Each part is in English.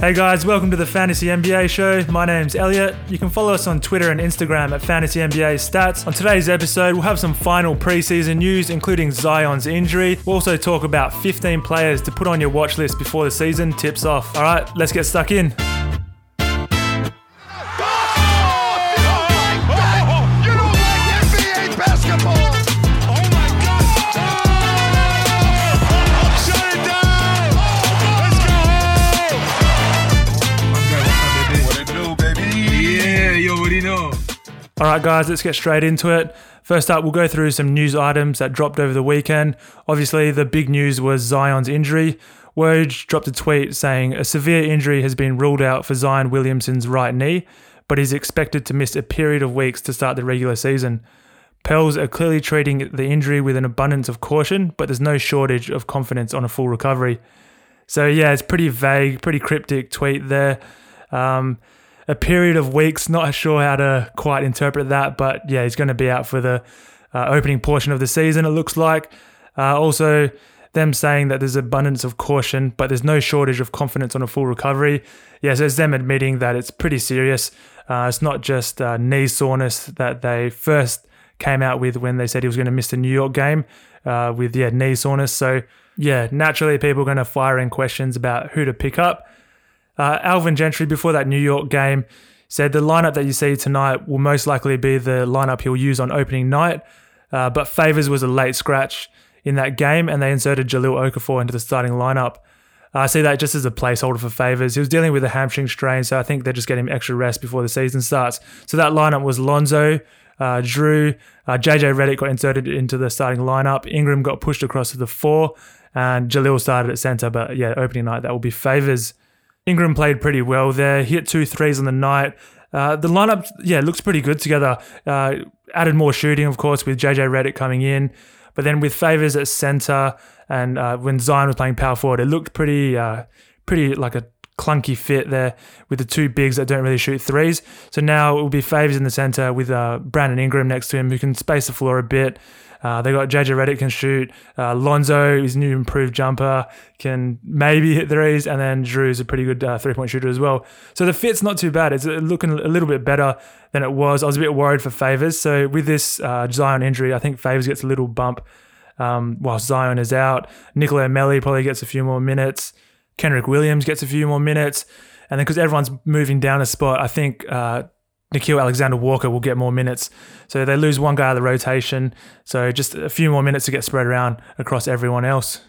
Hey guys, welcome to the Fantasy NBA show. My name's Elliot. You can follow us on Twitter and Instagram at Fantasy NBA Stats. On today's episode, we'll have some final preseason news, including Zion's injury. We'll also talk about 15 players to put on your watch list before the season tips off. All right, let's get stuck in. All right, guys, let's get straight into it. First up, we'll go through some news items that dropped over the weekend. Obviously, the big news was Zion's injury. Woj dropped a tweet saying a severe injury has been ruled out for Zion Williamson's right knee, but he's expected to miss a period of weeks to start the regular season. Pels are clearly treating the injury with an abundance of caution, but there's no shortage of confidence on a full recovery. So yeah, it's pretty vague, pretty cryptic tweet there. Um, a period of weeks, not sure how to quite interpret that, but yeah, he's going to be out for the uh, opening portion of the season. It looks like. Uh, also, them saying that there's abundance of caution, but there's no shortage of confidence on a full recovery. Yeah, so it's them admitting that it's pretty serious. Uh, it's not just uh, knee soreness that they first came out with when they said he was going to miss the New York game uh, with yeah knee soreness. So yeah, naturally people are going to fire in questions about who to pick up. Uh, Alvin Gentry before that New York game said the lineup that you see tonight will most likely be the lineup he'll use on opening night. Uh, but Favors was a late scratch in that game, and they inserted Jahlil Okafor into the starting lineup. I see that just as a placeholder for Favors. He was dealing with a hamstring strain, so I think they're just getting him extra rest before the season starts. So that lineup was Lonzo, uh, Drew, uh, JJ Redick got inserted into the starting lineup. Ingram got pushed across to the four, and Jahlil started at center. But yeah, opening night that will be Favors. Ingram played pretty well there. He hit two threes on the night. Uh, the lineup, yeah, looks pretty good together. Uh, added more shooting, of course, with JJ Redick coming in. But then with Favors at center and uh, when Zion was playing power forward, it looked pretty, uh, pretty like a clunky fit there with the two bigs that don't really shoot threes. So now it will be Favors in the center with uh, Brandon Ingram next to him who can space the floor a bit. Uh, they got JJ Redick can shoot. Uh, Lonzo, his new improved jumper, can maybe hit threes, and then Drew's a pretty good uh, three point shooter as well. So the fit's not too bad. It's uh, looking a little bit better than it was. I was a bit worried for Favors. So with this uh, Zion injury, I think Favors gets a little bump um, while Zion is out. Nicolo Melli probably gets a few more minutes. Kenrich Williams gets a few more minutes. And then because everyone's moving down a spot, I think uh, Nickeil Alexander Walker will get more minutes. So they lose one guy out of the rotation. So just a few more minutes to get spread around across everyone else.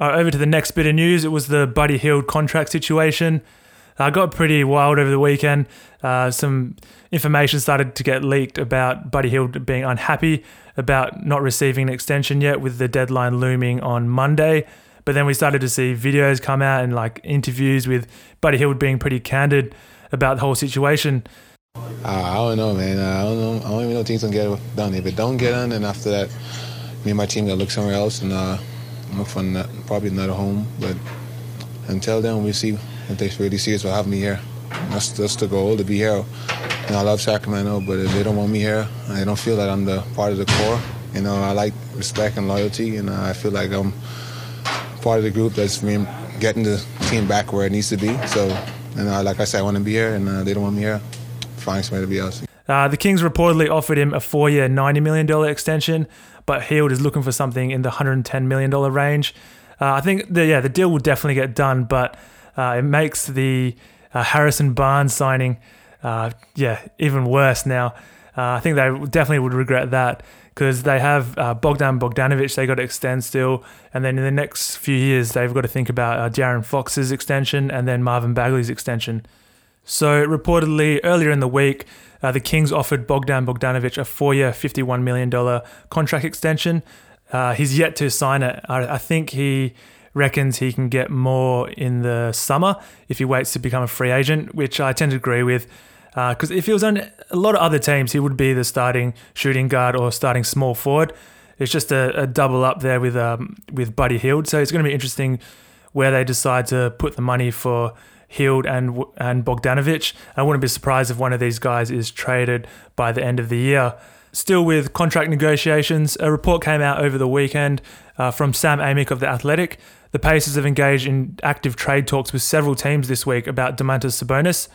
Over to the next bit of news. It was the Buddy Hield contract situation. I got pretty wild over the weekend. Uh, some information started to get leaked about Buddy Hield being unhappy about not receiving an extension yet, with the deadline looming on Monday. But then we started to see videos come out and like interviews with Buddy Hield being pretty candid about the whole situation. Uh, I don't know, man. I don't know. I don't even know if things gonna get done. If it don't get done, then after that, me and my team gotta look somewhere else and uh, look for ano- probably another home. But until then, we see if they really see us will have me here. That's that's the goal to be here. And I love Sacramento, but if they don't want me here, I don't feel that I'm the part of the core. You know, I like respect and loyalty, and uh, I feel like I'm part of the group that's getting the team back where it needs to be. So, and uh, like I said, I want to be here, and uh, they don't want me here. Find somewhere to be else. Uh, the Kings reportedly offered him a four year, $90 million extension, but Hield is looking for something in the $110 million range. Uh, I think the, yeah, the deal will definitely get done, but uh, it makes the uh, Harrison Barnes signing uh, yeah, even worse now. Uh, I think they definitely would regret that because they have uh, Bogdan Bogdanovic they got to extend still, and then in the next few years they've got to think about uh, De'Aaron Fox's extension and then Marvin Bagley's extension. So reportedly earlier in the week, uh, the Kings offered Bogdan Bogdanovic a four-year, $51 million contract extension. Uh, he's yet to sign it. I, I think he reckons he can get more in the summer if he waits to become a free agent, which I tend to agree with. Because if he was on a lot of other teams, he would be the starting shooting guard or starting small forward. It's just a, a double up there with um, with Buddy Hield. So it's going to be interesting where they decide to put the money for Hield and and Bogdanovic. I wouldn't be surprised if one of these guys is traded by the end of the year. Still with contract negotiations, a report came out over the weekend uh, from Sam Amick of The Athletic. The Pacers have engaged in active trade talks with several teams this week about Domantas Sabonis.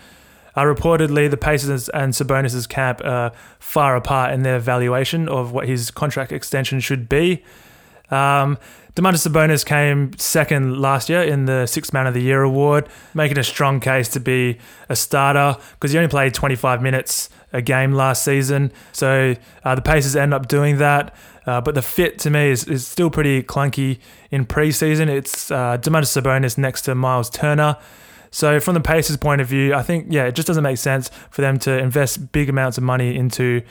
Uh, reportedly, the Pacers and Sabonis' camp are far apart in their valuation of what his contract extension should be. Um, Domantas Sabonis came second last year in the Sixth Man of the Year award, making a strong case to be a starter because he only played 25 minutes a game last season. So uh, the Pacers end up doing that. Uh, but the fit to me is, is still pretty clunky in preseason. It's uh, Domantas Sabonis next to Miles Turner. So from the Pacers' point of view, I think yeah, it just doesn't make sense for them to invest big amounts of money into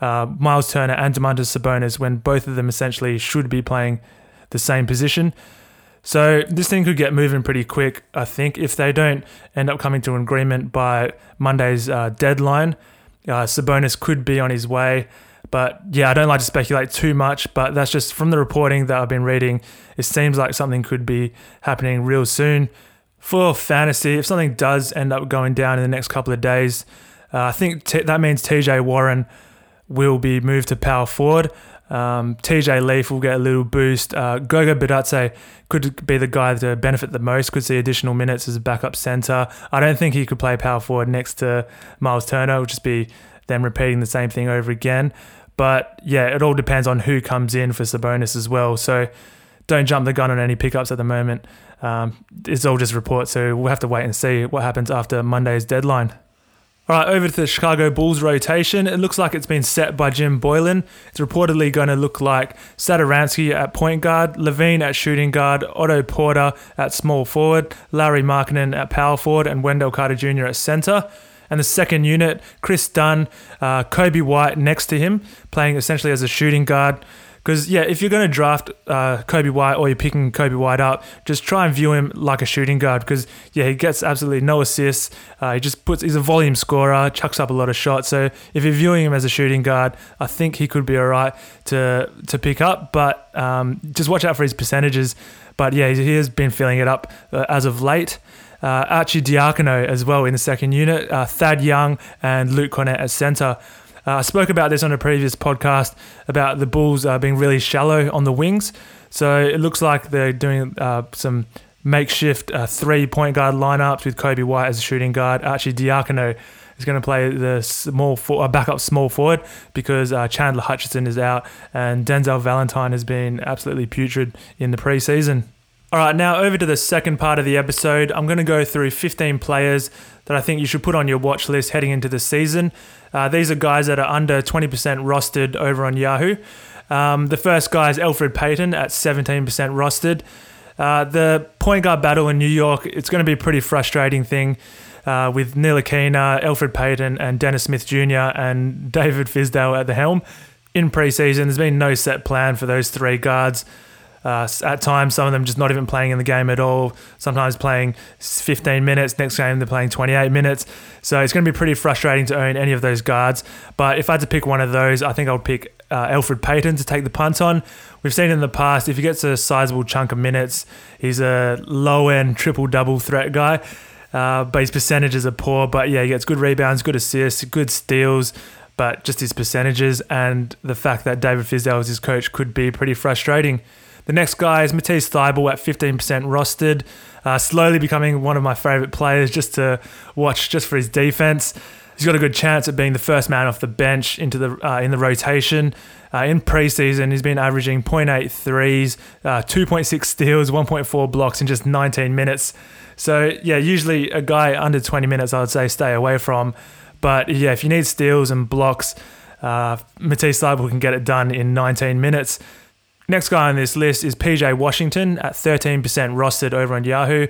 uh, Miles Turner and Domantas Sabonis when both of them essentially should be playing the same position. So this thing could get moving pretty quick, I think, if they don't end up coming to an agreement by Monday's uh, deadline. Uh, Sabonis could be on his way. But yeah, I don't like to speculate too much, but that's just from the reporting that I've been reading. It seems like something could be happening real soon. For fantasy, if something does end up going down in the next couple of days, uh, I think t- that means TJ Warren will be moved to power forward. Um, TJ Leaf will get a little boost. Uh, Goga Bitadze could be the guy to benefit the most, could see additional minutes as a backup center. I don't think he could play power forward next to Miles Turner. It would just be them repeating the same thing over again. But yeah, it all depends on who comes in for Sabonis as well. So don't jump the gun on any pickups at the moment. Um, it's all just reports, so we'll have to wait and see what happens after Monday's deadline. All right, over to the Chicago Bulls rotation. It looks like it's been set by Jim Boylen. It's reportedly going to look like Satoransky at point guard, LaVine at shooting guard, Otto Porter at small forward, Lauri Markkanen at power forward, and Wendell Carter Jr. at center. And the second unit, Kris Dunn, uh, Coby White next to him, playing essentially as a shooting guard. Because yeah, if you're going to draft uh, Coby White or you're picking Coby White up, just try and view him like a shooting guard. Because yeah, he gets absolutely no assists. Uh, he just puts he's a volume scorer, chucks up a lot of shots. So if you're viewing him as a shooting guard, I think he could be alright to to pick up. But um, just watch out for his percentages. But yeah, he has been filling it up uh, as of late. Uh, Arcidiacono as well in the second unit, uh, Thad Young and Luke Kornet at centre. Uh, I spoke about this on a previous podcast about the Bulls uh, being really shallow on the wings. So it looks like they're doing uh, some makeshift three point guard lineups with Coby White as a shooting guard. Arcidiacono is going to play the small for, uh, backup small forward because uh, Chandler Hutchison is out and Denzel Valentine has been absolutely putrid in the preseason. All right, now over to the second part of the episode. I'm going to go through 15 players that I think you should put on your watch list heading into the season. Uh, these are guys that are under 20% rostered over on Yahoo. Um, the first guy is Elfrid Payton at 17% rostered. Uh, the point guard battle in New York, it's going to be a pretty frustrating thing uh, with Ntilikina, Elfrid Payton, and Dennis Smith Jr. and David Fizdale at the helm. In preseason, there's been no set plan for those three guards. Uh, at times, some of them just not even playing in the game at all. Sometimes playing 15 minutes. Next game, they're playing 28 minutes. So it's going to be pretty frustrating to own any of those guards. But if I had to pick one of those, I think I would pick uh, Elfrid Payton to take the punt on. We've seen in the past, if he gets a sizable chunk of minutes, he's a low end triple double threat guy. Uh, but his percentages are poor. But yeah, he gets good rebounds, good assists, good steals but just his percentages and the fact that David Fizdale is his coach could be pretty frustrating. The next guy is Matisse Thybulle at 15% rostered, uh, slowly becoming one of my favourite players just to watch just for his defense. He's got a good chance at being the first man off the bench into the uh, in the rotation. Uh, in preseason, he's been averaging 0.8 threes, uh, 2.6 steals, 1.4 blocks in just 19 minutes. So yeah, usually a guy under 20 minutes, I would say stay away from. But yeah, if you need steals and blocks, uh, Matisse Thybulle can get it done in 19 minutes. Next guy on this list is PJ Washington at 13% rostered over on Yahoo.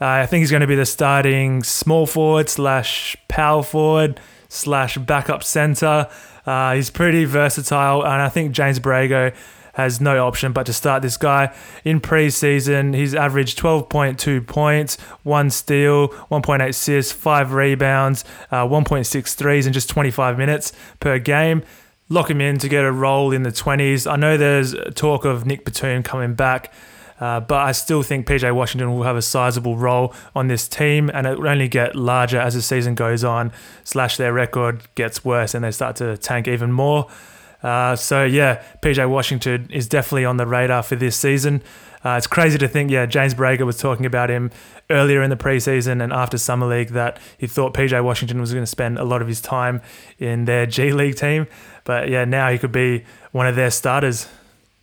Uh, I think he's going to be the starting small forward slash power forward slash backup center. Uh, he's pretty versatile, and I think James Borrego has no option but to start this guy. In preseason, he's averaged 12.2 points, one steal, 1.8 assists, five rebounds, uh, 1.6 threes in just 25 minutes per game lock him in to get a role in the 20s. I know there's talk of Nick Batum coming back, uh, but I still think PJ Washington will have a sizable role on this team, and it will only get larger as the season goes on, slash their record gets worse and they start to tank even more. Uh, so yeah, PJ Washington is definitely on the radar for this season. Uh, it's crazy to think, yeah, James Borrego was talking about him earlier in the preseason and after Summer League that he thought PJ Washington was going to spend a lot of his time in their G League team. But yeah, now he could be one of their starters.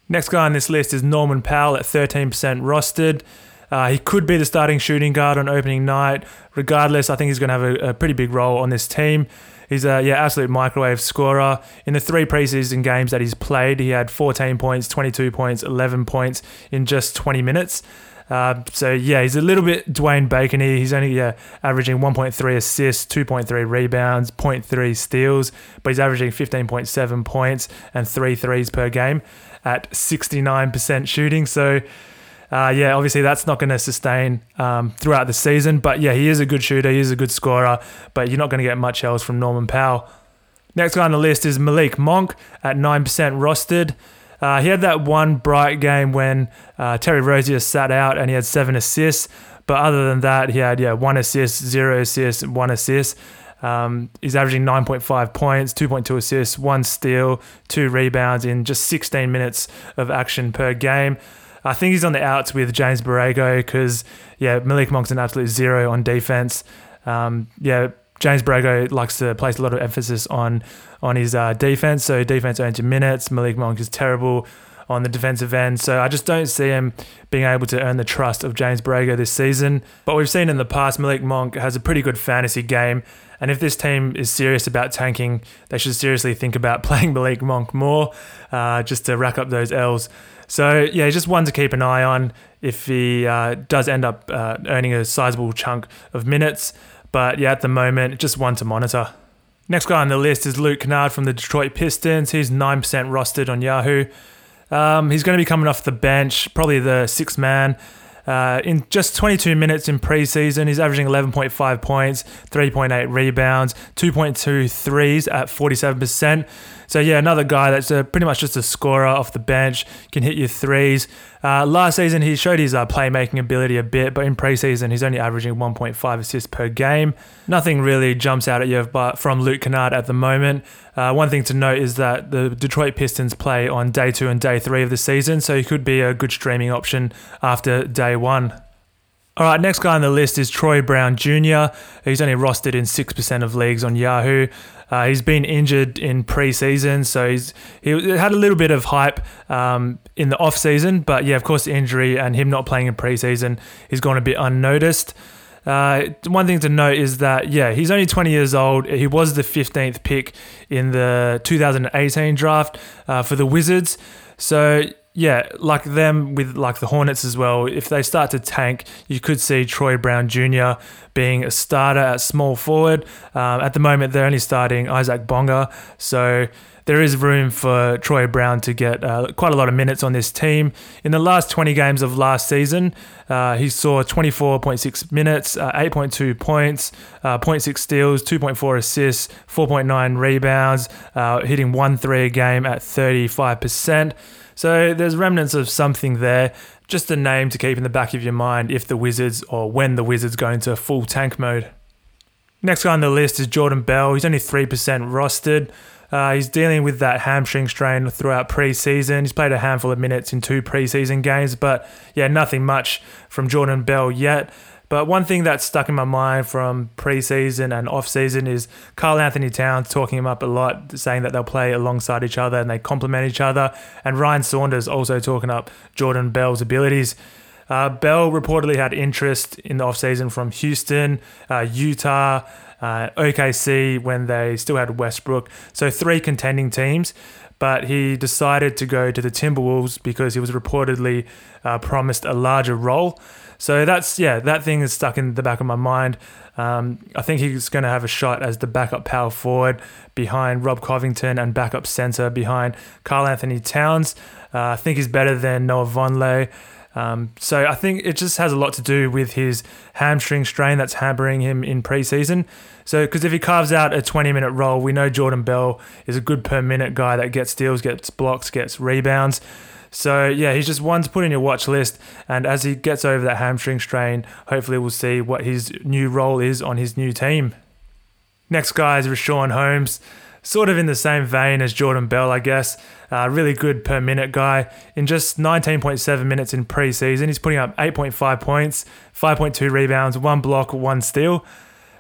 Next guy on this list is Norman Powell at 13% rostered. Uh, he could be the starting shooting guard on opening night. Regardless, I think he's going to have a, a pretty big role on this team. He's a yeah absolute microwave scorer. In the three preseason games that he's played, he had 14 points, 22 points, 11 points in just 20 minutes. Uh, so yeah, he's a little bit Dwayne Bacon here. He's only yeah, averaging 1.3 assists, 2.3 rebounds, 0.3 steals, but he's averaging 15.7 points and three threes per game at 69% shooting. So uh, yeah, obviously that's not going to sustain um, throughout the season. But yeah, he is a good shooter. He is a good scorer. But you're not going to get much else from Norman Powell. Next guy on the list is Malik Monk at 9% rostered. Uh, he had that one bright game when uh, Terry Rozier sat out and he had seven assists. But other than that, he had yeah one assist, zero assists, one assist. Um, he's averaging 9.5 points, 2.2 assists, one steal, two rebounds in just 16 minutes of action per game. I think he's on the outs with James Borrego because, yeah, Malik Monk's an absolute zero on defense. Um, yeah, James Borrego likes to place a lot of emphasis on on his uh, defense. So defense earns you minutes. Malik Monk is terrible on the defensive end. So I just don't see him being able to earn the trust of James Borrego this season. But we've seen in the past, Malik Monk has a pretty good fantasy game. And if this team is serious about tanking, they should seriously think about playing Malik Monk more uh, just to rack up those L's. So yeah, just one to keep an eye on if he uh, does end up uh, earning a sizable chunk of minutes. But yeah, at the moment, just one to monitor. Next guy on the list is Luke Kennard from the Detroit Pistons. He's 9% rostered on Yahoo. Um, he's going to be coming off the bench, probably the sixth man. Uh, in just 22 minutes in preseason, he's averaging 11.5 points, 3.8 rebounds, 2.2 threes at 47%. So yeah, another guy that's uh, pretty much just a scorer off the bench, can hit you threes. Uh, last season, he showed his uh, playmaking ability a bit, but in preseason, he's only averaging 1.5 assists per game. Nothing really jumps out at you but from Luke Kennard at the moment. Uh, one thing to note is that the Detroit Pistons play on day two and day three of the season, so he could be a good streaming option after day one. All right, next guy on the list is Troy Brown Jr. He's only rostered in 6% of leagues on Yahoo. Uh, he's been injured in preseason, so he's he had a little bit of hype um, in the off season, but yeah, of course, the injury and him not playing in preseason, he's gone a bit unnoticed. Uh, one thing to note is that yeah, he's only 20 years old. He was the 15th pick in the 2018 draft uh, for the Wizards. So yeah, like them with like the Hornets as well. If they start to tank, you could see Troy Brown Jr. being a starter at small forward. Um, at the moment, they're only starting Isaac Bonga, so there is room for Troy Brown to get uh, quite a lot of minutes on this team. In the last 20 games of last season, uh, he saw 24.6 minutes, uh, 8.2 points, uh, 0.6 steals, 2.4 assists, 4.9 rebounds, uh, hitting 1 3 a game at 35%. So there's remnants of something there. Just a name to keep in the back of your mind if the Wizards or when the Wizards go into full tank mode. Next guy on the list is Jordan Bell. He's only 3% rostered. Uh, he's dealing with that hamstring strain throughout preseason. He's played a handful of minutes in two preseason games, but yeah, nothing much from Jordan Bell yet. But one thing that's stuck in my mind from preseason and off-season is Karl-Anthony Towns talking him up a lot, saying that they'll play alongside each other and they complement each other. And Ryan Saunders also talking up Jordan Bell's abilities. Uh, Bell reportedly had interest in the offseason from Houston, uh, Utah, uh, OKC when they still had Westbrook. So three contending teams. But he decided to go to the Timberwolves because he was reportedly uh, promised a larger role. So that's yeah, that thing is stuck in the back of my mind. Um, I think he's going to have a shot as the backup power forward behind Rob Covington and backup center behind Karl-Anthony Towns. Uh, I think he's better than Noah Vonleh. Um, so I think it just has a lot to do with his hamstring strain that's hampering him in preseason. So because if he carves out a 20 minute role, we know Jordan Bell is a good per minute guy that gets steals, gets blocks, gets rebounds. So yeah, he's just one to put in your watch list. And as he gets over that hamstring strain, hopefully we'll see what his new role is on his new team. Next guy is Richaun Holmes. sort of in the same vein as Jordan Bell, I guess. Uh, really good per minute guy. In just 19.7 minutes in preseason, he's putting up 8.5 points, 5.2 rebounds, one block, one steal.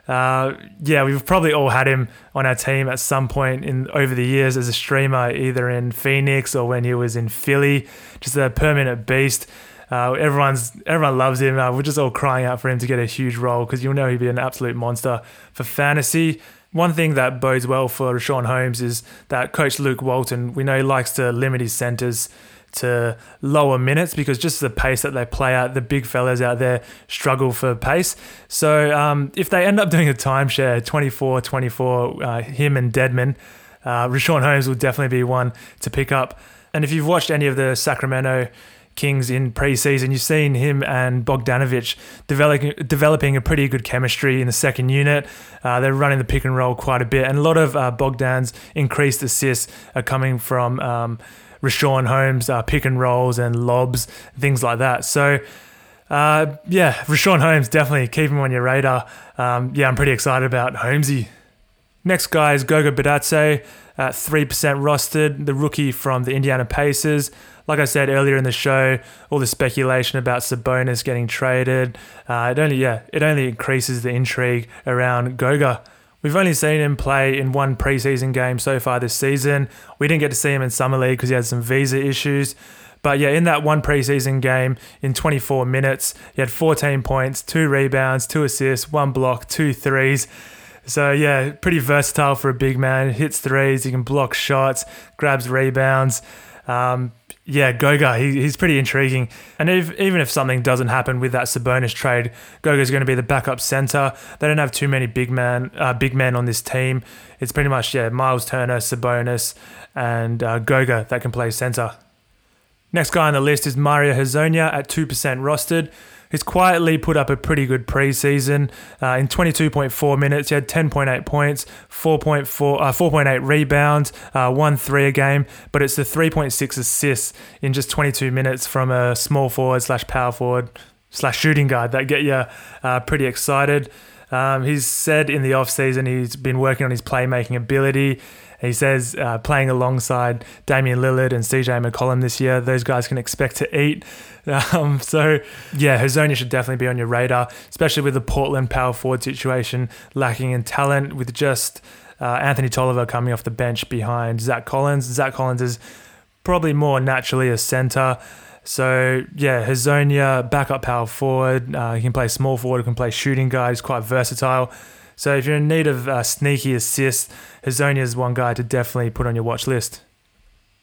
Uh, yeah, we've probably all had him on our team at some point in over the years as a streamer, either in Phoenix or when he was in Philly. Just a permanent beast. Uh, everyone's everyone loves him. Uh, we're just all crying out for him to get a huge role because you'll know he'd be an absolute monster for fantasy. One thing that bodes well for Richaun Holmes is that Coach Luke Walton, we know he likes to limit his centers to lower minutes because just the pace that they play at, the big fellas out there struggle for pace. So um, if they end up doing a timeshare 24 24, uh, him and Dedmon, uh, Richaun Holmes will definitely be one to pick up. And if you've watched any of the Sacramento Kings in preseason, you've seen him and Bogdanovic developing developing a pretty good chemistry in the second unit. Uh, they're running the pick and roll quite a bit, and a lot of uh, Bogdan's increased assists are coming from um, Richaun Holmes uh, pick and rolls and lobs, things like that. So. Uh, yeah, Richaun Holmes definitely keep him on your radar. Um, yeah, I'm pretty excited about Holmesy. Next guy is Goga Bitadze at 3% rostered, the rookie from the Indiana Pacers. Like I said earlier in the show, all the speculation about Sabonis getting traded, uh, it only yeah, it only increases the intrigue around Goga. We've only seen him play in one preseason game so far this season. We didn't get to see him in summer league because he had some visa issues. But yeah, in that one preseason game, in 24 minutes, he had 14 points, two rebounds, two assists, one block, two threes. So yeah, pretty versatile for a big man. Hits threes, he can block shots, grabs rebounds. Um, yeah, Goga, he, he's pretty intriguing. And if, even if something doesn't happen with that Sabonis trade, Goga's going to be the backup center. They don't have too many big man, uh, big men on this team. It's pretty much yeah, Miles Turner, Sabonis, and uh, Goga that can play center. Next guy on the list is Mario Hezonja at two percent rostered. He's quietly put up a pretty good preseason. Uh, in 22.4 minutes, he had 10.8 points, 4.4, uh, 4.8 rebounds, uh, 1 3 a game, but it's the 3.6 assists in just 22 minutes from a small forward slash power forward slash shooting guard that get you uh, pretty excited. Um, he's said in the offseason he's been working on his playmaking ability. He says uh, playing alongside Damian Lillard and CJ McCollum this year, those guys can expect to eat. Um, so, yeah, Hezonja should definitely be on your radar, especially with the Portland power forward situation lacking in talent, with just uh, Anthony Tolliver coming off the bench behind Zach Collins. Zach Collins is probably more naturally a center. So yeah, Hezonja, backup power forward. Uh, he can play small forward. He can play shooting guard. He's quite versatile. So if you're in need of uh, sneaky assists, Hezonja is one guy to definitely put on your watch list.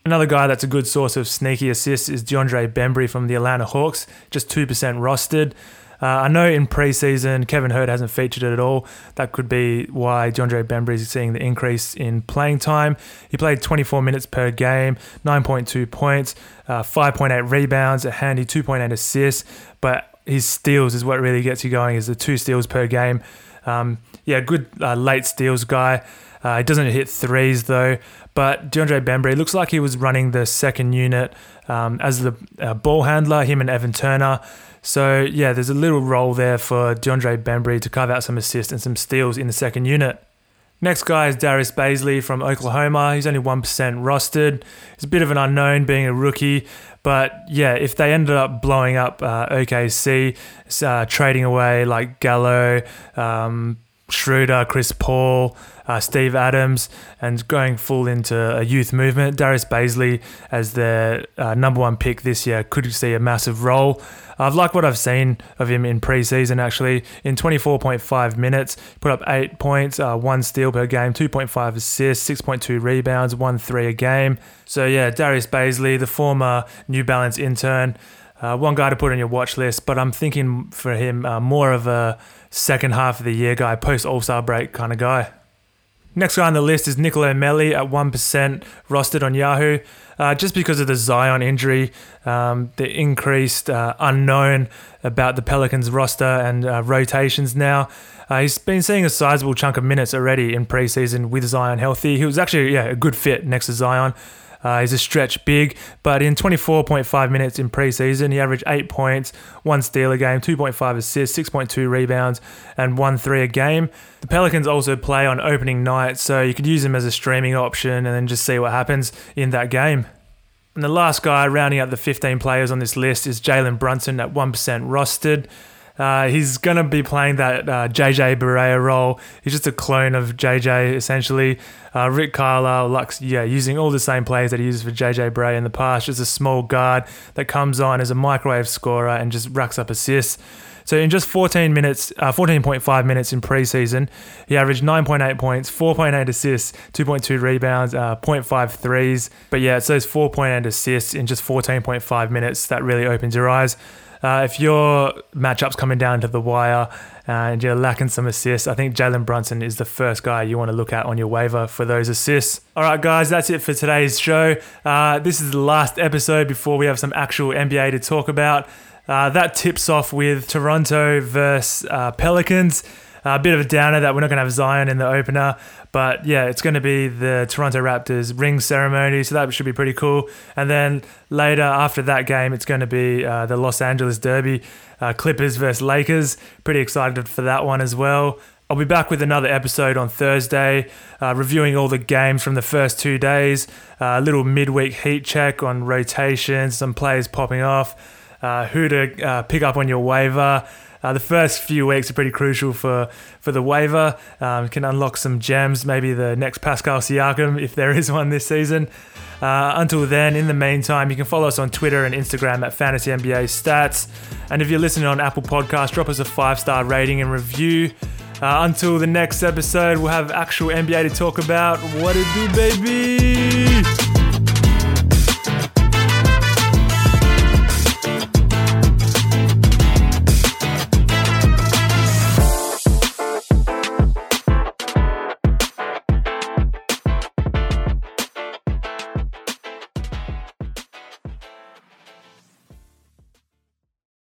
Another guy that's a good source of sneaky assists is DeAndre Bembry from the Atlanta Hawks, just 2% rostered. Uh, I know in preseason Kevin Huerter hasn't featured it at all. That could be why DeAndre Bembry is seeing the increase in playing time. He played 24 minutes per game, 9.2 points, uh, 5.8 rebounds, a handy 2.8 assists. But his steals is what really gets you going. Is the two steals per game. Um, yeah, good uh, late steals guy. Uh, he doesn't hit threes though, but DeAndre Bembry looks like he was running the second unit um, as the uh, ball handler, him and Evan Turner. So yeah, there's a little role there for DeAndre Bembry to carve out some assists and some steals in the second unit. Next guy is Darius Bazley from Oklahoma. He's only 1% rostered. He's a bit of an unknown being a rookie, but yeah, if they ended up blowing up uh, OKC, uh, trading away like Gallo, um, Schroeder, Chris Paul, uh, Steve Adams, and going full into a youth movement. Darius Bazley as their uh, number one pick this year could see a massive role. I've liked what I've seen of him in preseason actually. In 24.5 minutes, put up eight points, uh, one steal per game, 2.5 assists, 6.2 rebounds, one three a game. So yeah, Darius Bazley, the former New Balance intern. Uh, one guy to put on your watch list, but I'm thinking for him uh, more of a second half of the year guy, post All Star break kind of guy. Next guy on the list is Nicolo Melli at 1% rostered on Yahoo. Uh, just because of the Zion injury, um, the increased uh, unknown about the Pelicans roster and uh, rotations now. Uh, he's been seeing a sizable chunk of minutes already in preseason with Zion healthy. He was actually yeah a good fit next to Zion. Uh, he's a stretch big, but in 24.5 minutes in preseason, he averaged eight points, one steal a game, 2.5 assists, 6.2 rebounds, and one three a game. The Pelicans also play on opening night, so you could use him as a streaming option and then just see what happens in that game. And the last guy rounding out the 15 players on this list is Jalen Brunson at 1% rostered. Uh, he's going to be playing that uh, JJ Barea role. He's just a clone of JJ, essentially. Uh, Rick Carlisle, Lux, yeah, using all the same plays that he used for JJ Barea in the past. Just a small guard that comes on as a microwave scorer and just racks up assists. So in just 14 minutes, uh, 14.5 minutes in preseason, he averaged 9.8 points, 4.8 assists, 2.2 rebounds, uh, 0.5 threes. But yeah, it's those 4.8 assists in just 14.5 minutes that really opens your eyes. Uh, if your matchup's coming down to the wire and you're lacking some assists, I think Jalen Brunson is the first guy you want to look at on your waiver for those assists. All right, guys, that's it for today's show. Uh, this is the last episode before we have some actual NBA to talk about. Uh, that tips off with Toronto versus uh, Pelicans. A bit of a downer that we're not going to have Zion in the opener. But yeah, it's going to be the Toronto Raptors ring ceremony, so that should be pretty cool. And then later, after that game, it's going to be uh, the Los Angeles Derby, uh, Clippers versus Lakers. Pretty excited for that one as well. I'll be back with another episode on Thursday, uh, reviewing all the games from the first two days, a little midweek heat check on rotations, some players popping off, uh, who to uh, pick up on your waiver. Uh, the first few weeks are pretty crucial for, for the waiver. Um, can unlock some gems, maybe the next Pascal Siakam if there is one this season. Uh, until then, in the meantime, you can follow us on Twitter and Instagram at Fantasy NBA Stats. And if you're listening on Apple Podcasts, drop us a five star rating and review. Uh, until the next episode, we'll have actual NBA to talk about. What it do, baby?